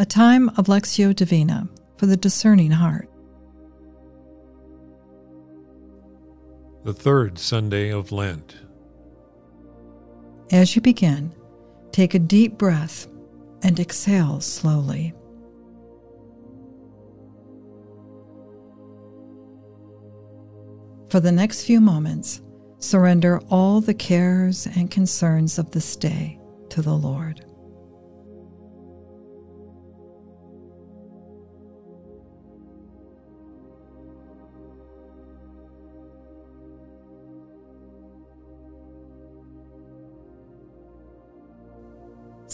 a time of Lectio Divina for the discerning heart. The third Sunday of Lent. As you begin, take a deep breath and exhale slowly. For the next few moments, surrender all the cares and concerns of this day to the Lord.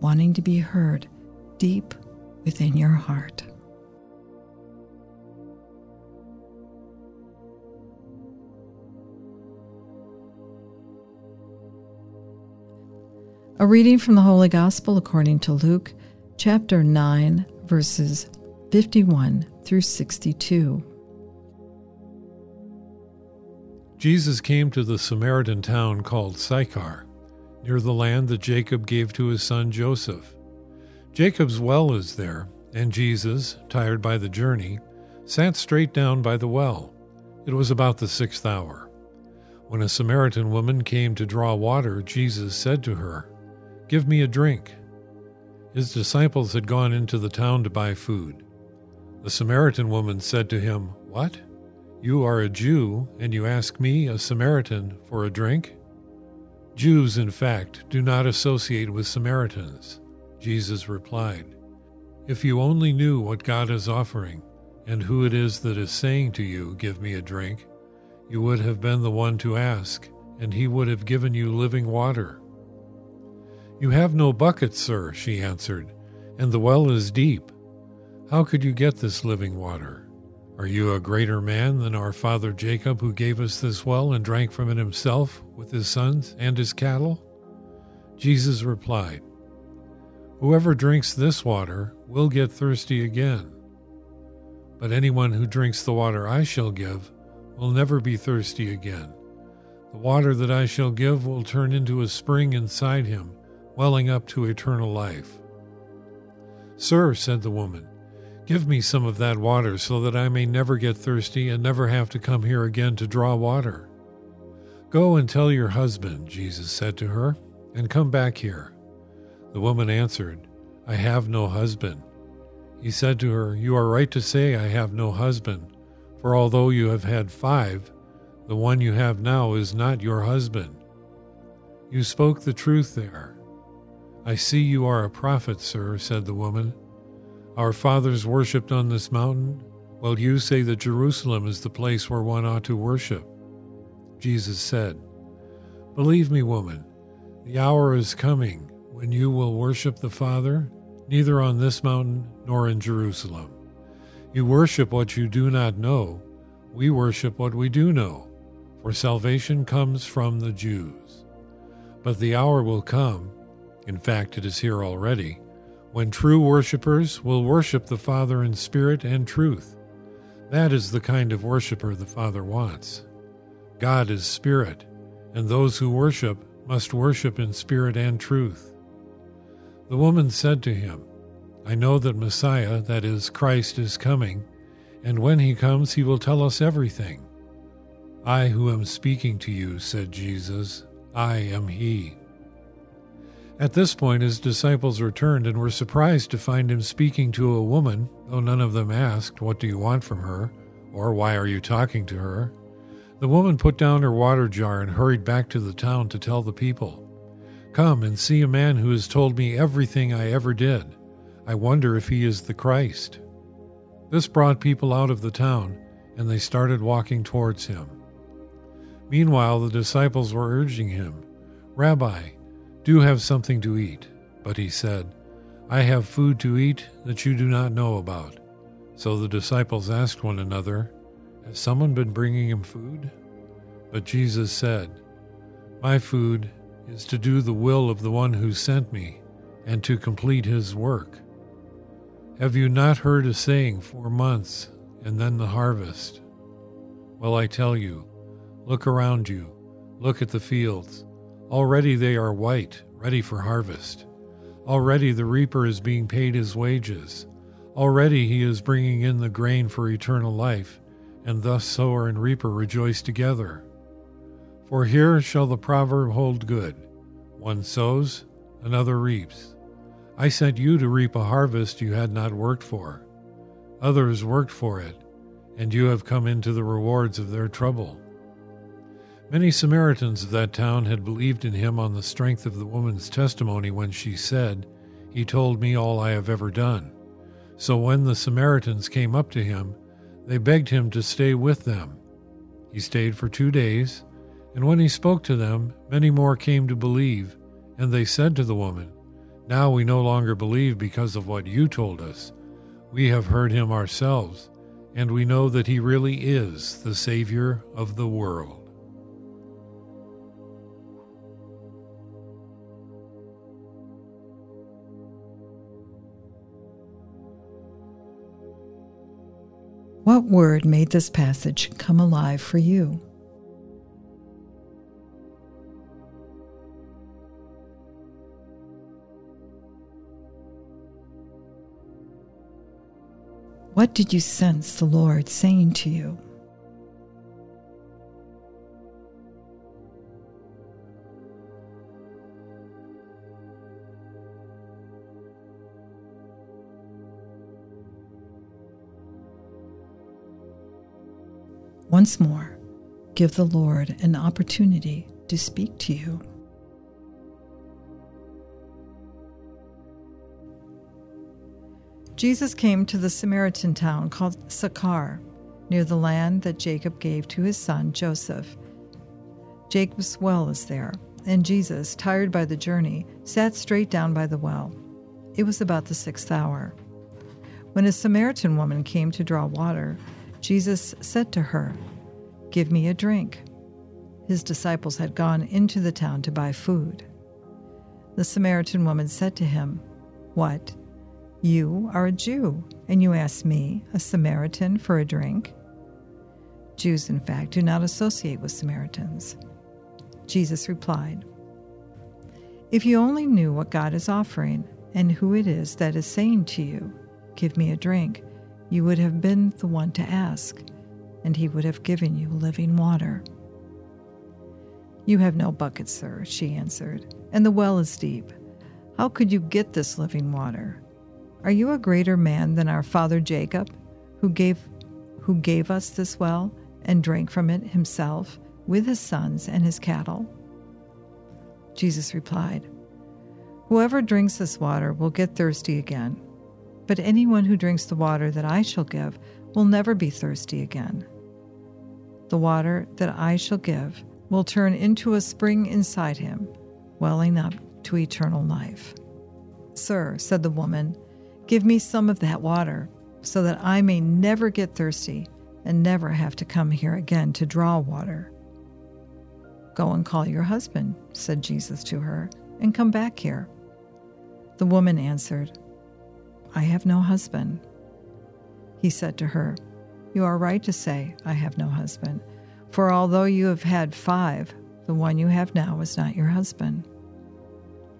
wanting to be heard deep within your heart. A reading from the Holy Gospel according to Luke, chapter 9, verses 51 through 62. Jesus came to the Samaritan town called Sychar near the land that Jacob gave to his son Joseph. Jacob's well is there, and Jesus, tired by the journey, sat straight down by the well. It was about the sixth hour. When a Samaritan woman came to draw water, Jesus said to her, Give me a drink. His disciples had gone into the town to buy food. The Samaritan woman said to him, What? You are a Jew, and you ask me, a Samaritan, for a drink? Jews, in fact, do not associate with Samaritans. Jesus replied, If you only knew what God is offering, and who it is that is saying to you, Give me a drink, you would have been the one to ask, and he would have given you living water. You have no bucket, sir, she answered, and the well is deep. How could you get this living water? Are you a greater man than our father Jacob, who gave us this well and drank from it himself with his sons and his cattle? Jesus replied, Whoever drinks this water will get thirsty again. But anyone who drinks the water I shall give will never be thirsty again. The water that I shall give will turn into a spring inside him, welling up to eternal life. Sir, said the woman, Give me some of that water so that I may never get thirsty and never have to come here again to draw water. Go and tell your husband, Jesus said to her, and come back here. The woman answered, I have no husband. He said to her, You are right to say, I have no husband, for although you have had five, the one you have now is not your husband. You spoke the truth there. I see you are a prophet, sir, said the woman. Our fathers worshipped on this mountain, while you say that Jerusalem is the place where one ought to worship. Jesus said, Believe me, woman, the hour is coming when you will worship the Father, neither on this mountain nor in Jerusalem. You worship what you do not know, we worship what we do know, for salvation comes from the Jews. But the hour will come, in fact, it is here already when true worshippers will worship the Father in spirit and truth. That is the kind of worshiper the Father wants. God is spirit, and those who worship must worship in spirit and truth. The woman said to him, I know that Messiah, that is, Christ, is coming, and when he comes, he will tell us everything. I who am speaking to you, said Jesus, I am he. At this point, his disciples returned and were surprised to find him speaking to a woman, though none of them asked, What do you want from her? or Why are you talking to her? The woman put down her water jar and hurried back to the town to tell the people, Come and see a man who has told me everything I ever did. I wonder if he is the Christ. This brought people out of the town, and they started walking towards him. Meanwhile, the disciples were urging him, Rabbi, do have something to eat. But he said, I have food to eat that you do not know about. So the disciples asked one another, Has someone been bringing him food? But Jesus said, My food is to do the will of the one who sent me and to complete his work. Have you not heard a saying, Four months and then the harvest? Well, I tell you, look around you, look at the fields. Already they are white, ready for harvest. Already the reaper is being paid his wages. Already he is bringing in the grain for eternal life, and thus sower and reaper rejoice together. For here shall the proverb hold good one sows, another reaps. I sent you to reap a harvest you had not worked for. Others worked for it, and you have come into the rewards of their trouble. Many Samaritans of that town had believed in him on the strength of the woman's testimony when she said, He told me all I have ever done. So when the Samaritans came up to him, they begged him to stay with them. He stayed for two days, and when he spoke to them, many more came to believe, and they said to the woman, Now we no longer believe because of what you told us. We have heard him ourselves, and we know that he really is the Savior of the world. What word made this passage come alive for you? What did you sense the Lord saying to you? Once more, give the Lord an opportunity to speak to you. Jesus came to the Samaritan town called Sychar, near the land that Jacob gave to his son Joseph. Jacob's well is there, and Jesus, tired by the journey, sat straight down by the well. It was about the sixth hour. When a Samaritan woman came to draw water, Jesus said to her, Give me a drink. His disciples had gone into the town to buy food. The Samaritan woman said to him, What? You are a Jew, and you ask me, a Samaritan, for a drink? Jews, in fact, do not associate with Samaritans. Jesus replied, If you only knew what God is offering and who it is that is saying to you, Give me a drink, you would have been the one to ask, and he would have given you living water. You have no bucket, sir, she answered, and the well is deep. How could you get this living water? Are you a greater man than our father Jacob, who gave who gave us this well and drank from it himself with his sons and his cattle? Jesus replied, Whoever drinks this water will get thirsty again. But anyone who drinks the water that I shall give will never be thirsty again. The water that I shall give will turn into a spring inside him, welling up to eternal life. Sir, said the woman, give me some of that water, so that I may never get thirsty and never have to come here again to draw water. Go and call your husband, said Jesus to her, and come back here. The woman answered, I have no husband. He said to her, You are right to say, I have no husband, for although you have had five, the one you have now is not your husband.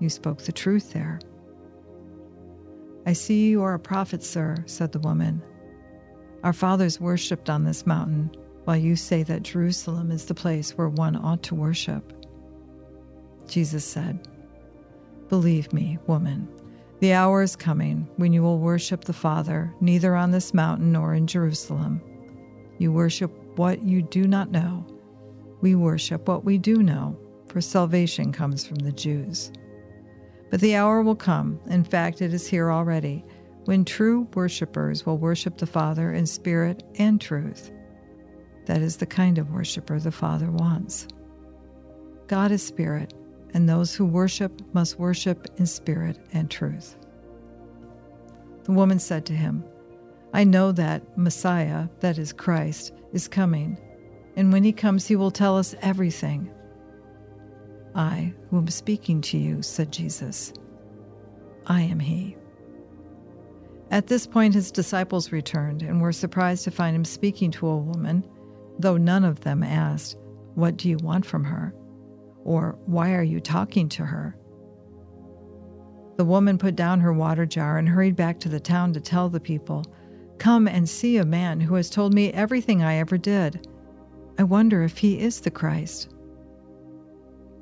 You spoke the truth there. I see you are a prophet, sir, said the woman. Our fathers worshipped on this mountain, while you say that Jerusalem is the place where one ought to worship. Jesus said, Believe me, woman. The hour is coming when you will worship the Father neither on this mountain nor in Jerusalem. You worship what you do not know. We worship what we do know, for salvation comes from the Jews. But the hour will come, in fact, it is here already, when true worshippers will worship the Father in spirit and truth. That is the kind of worshiper the Father wants. God is spirit, and those who worship must worship in spirit and truth. The woman said to him, I know that Messiah, that is Christ, is coming, and when he comes, he will tell us everything. I, who am speaking to you, said Jesus. I am he. At this point, his disciples returned and were surprised to find him speaking to a woman, though none of them asked, What do you want from her? Or Why are you talking to her? The woman put down her water jar and hurried back to the town to tell the people, Come and see a man who has told me everything I ever did. I wonder if he is the Christ.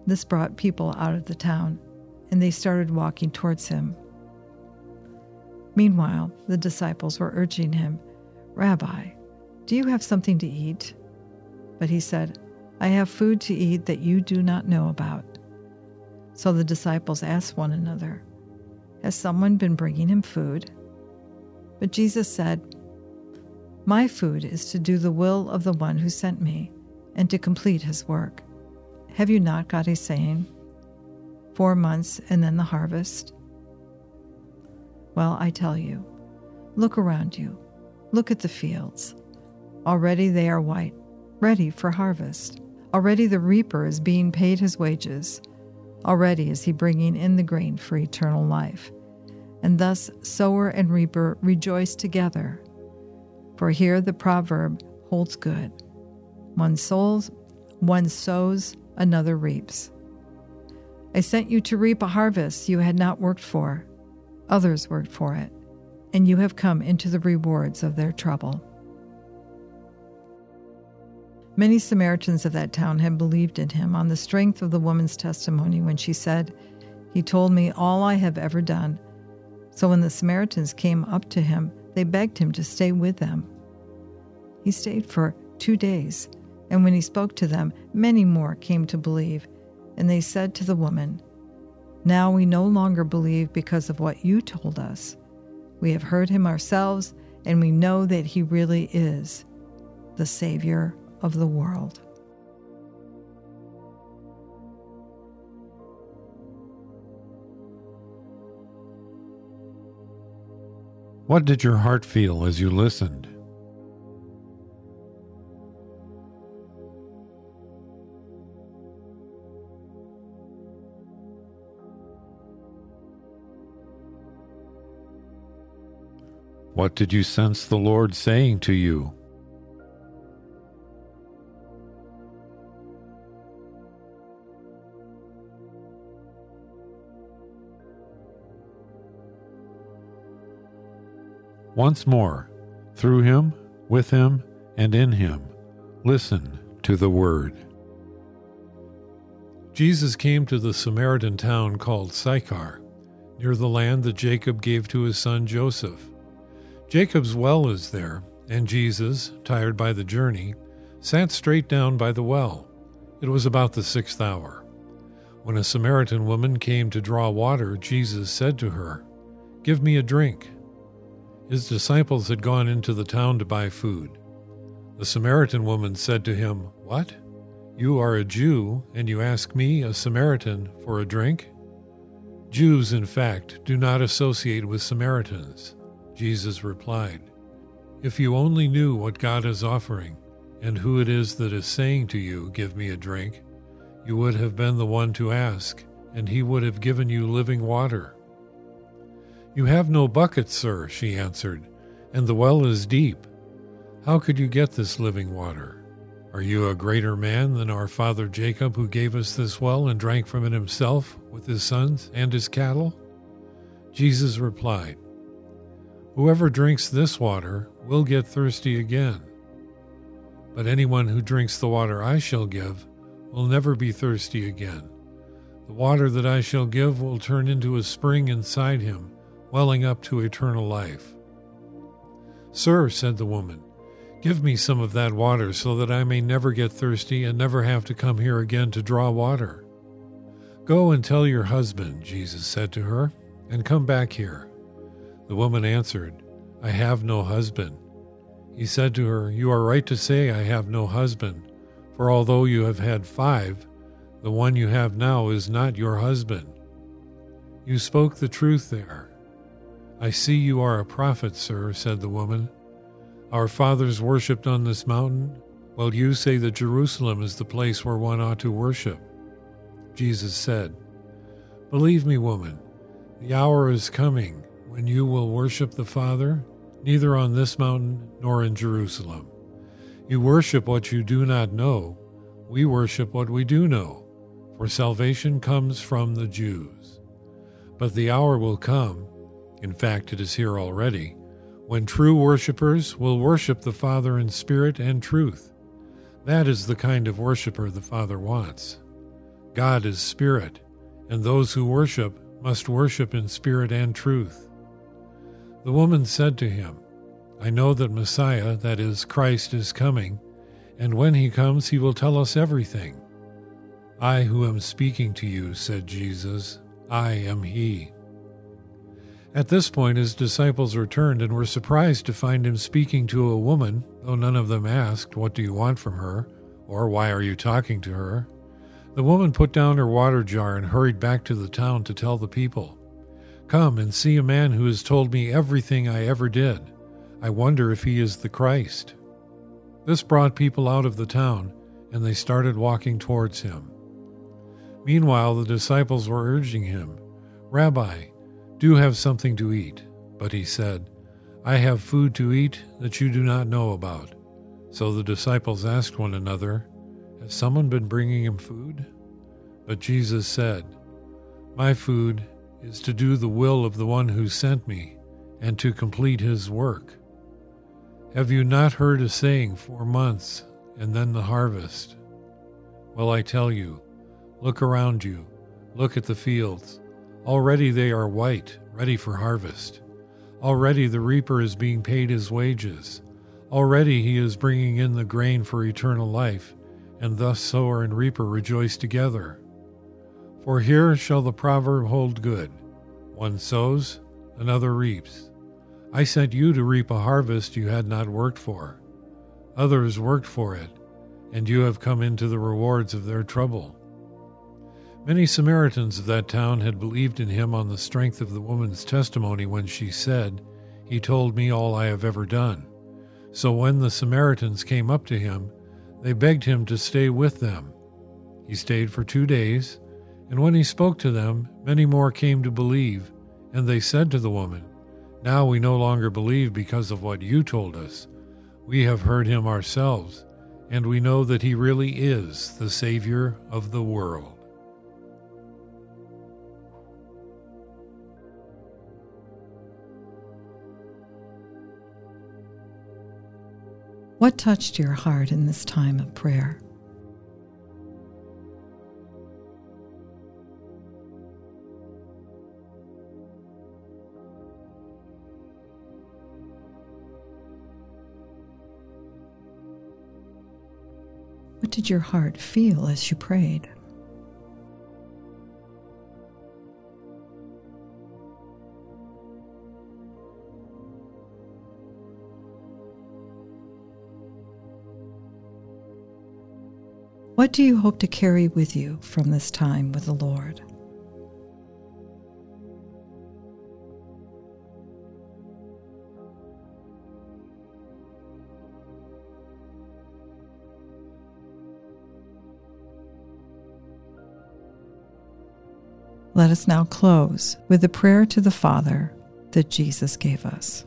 This brought people out of the town, and they started walking towards him. Meanwhile, the disciples were urging him, Rabbi, do you have something to eat? But he said, I have food to eat that you do not know about. So the disciples asked one another, Has someone been bringing him food? But Jesus said, My food is to do the will of the one who sent me and to complete his work. Have you not got a saying? Four months and then the harvest? Well, I tell you, look around you. Look at the fields. Already they are white, ready for harvest. Already the reaper is being paid his wages. Already is he bringing in the grain for eternal life and thus sower and reaper rejoice together. For here the proverb holds good one sows, one sows, another reaps. I sent you to reap a harvest you had not worked for, others worked for it, and you have come into the rewards of their trouble. Many Samaritans of that town had believed in him on the strength of the woman's testimony when she said, He told me all I have ever done. So when the Samaritans came up to him, they begged him to stay with them. He stayed for two days, and when he spoke to them, many more came to believe. And they said to the woman, Now we no longer believe because of what you told us. We have heard him ourselves, and we know that he really is the Savior of the world. What did your heart feel as you listened? What did you sense the Lord saying to you? Once more, through him, with him, and in him, listen to the word. Jesus came to the Samaritan town called Sychar, near the land that Jacob gave to his son Joseph. Jacob's well is there, and Jesus, tired by the journey, sat straight down by the well. It was about the sixth hour. When a Samaritan woman came to draw water, Jesus said to her, Give me a drink. His disciples had gone into the town to buy food. The Samaritan woman said to him, What? You are a Jew, and you ask me, a Samaritan, for a drink? Jews, in fact, do not associate with Samaritans. Jesus replied, If you only knew what God is offering, and who it is that is saying to you, Give me a drink, you would have been the one to ask, and he would have given you living water. You have no bucket, sir, she answered, and the well is deep. How could you get this living water? Are you a greater man than our father Jacob, who gave us this well and drank from it himself with his sons and his cattle? Jesus replied, Whoever drinks this water will get thirsty again. But anyone who drinks the water I shall give will never be thirsty again. The water that I shall give will turn into a spring inside him welling up to eternal life. Sir, said the woman, give me some of that water so that I may never get thirsty and never have to come here again to draw water. Go and tell your husband, Jesus said to her, and come back here. The woman answered, I have no husband. He said to her, You are right to say, I have no husband, for although you have had five, the one you have now is not your husband. You spoke the truth there. I see you are a prophet, sir, said the woman. Our fathers worshipped on this mountain, while you say that Jerusalem is the place where one ought to worship. Jesus said, Believe me, woman, the hour is coming when you will worship the Father, neither on this mountain nor in Jerusalem. You worship what you do not know, we worship what we do know, for salvation comes from the Jews. But the hour will come, in fact, it is here already, when true worshippers will worship the Father in spirit and truth. That is the kind of worshiper the Father wants. God is spirit, and those who worship must worship in spirit and truth. The woman said to him, I know that Messiah, that is, Christ, is coming, and when he comes, he will tell us everything. I who am speaking to you, said Jesus, I am he. At this point, his disciples returned and were surprised to find him speaking to a woman, though none of them asked, What do you want from her? or Why are you talking to her? The woman put down her water jar and hurried back to the town to tell the people, Come and see a man who has told me everything I ever did. I wonder if he is the Christ. This brought people out of the town, and they started walking towards him. Meanwhile, the disciples were urging him, Rabbi, do have something to eat. But he said, I have food to eat that you do not know about. So the disciples asked one another, Has someone been bringing him food? But Jesus said, My food is to do the will of the one who sent me and to complete his work. Have you not heard a saying, Four months and then the harvest? Well, I tell you, look around you, look at the fields Already they are white, ready for harvest. Already the reaper is being paid his wages. Already he is bringing in the grain for eternal life, and thus sower and reaper rejoice together. For here shall the proverb hold good one sows, another reaps. I sent you to reap a harvest you had not worked for. Others worked for it, and you have come into the rewards of their trouble. Many Samaritans of that town had believed in him on the strength of the woman's testimony when she said, He told me all I have ever done. So when the Samaritans came up to him, they begged him to stay with them. He stayed for two days, and when he spoke to them, many more came to believe, and they said to the woman, Now we no longer believe because of what you told us. We have heard him ourselves, and we know that he really is the Savior of the world. What touched your heart in this time of prayer? What did your heart feel as you prayed? What do you hope to carry with you from this time with the Lord? Let us now close with the prayer to the Father that Jesus gave us.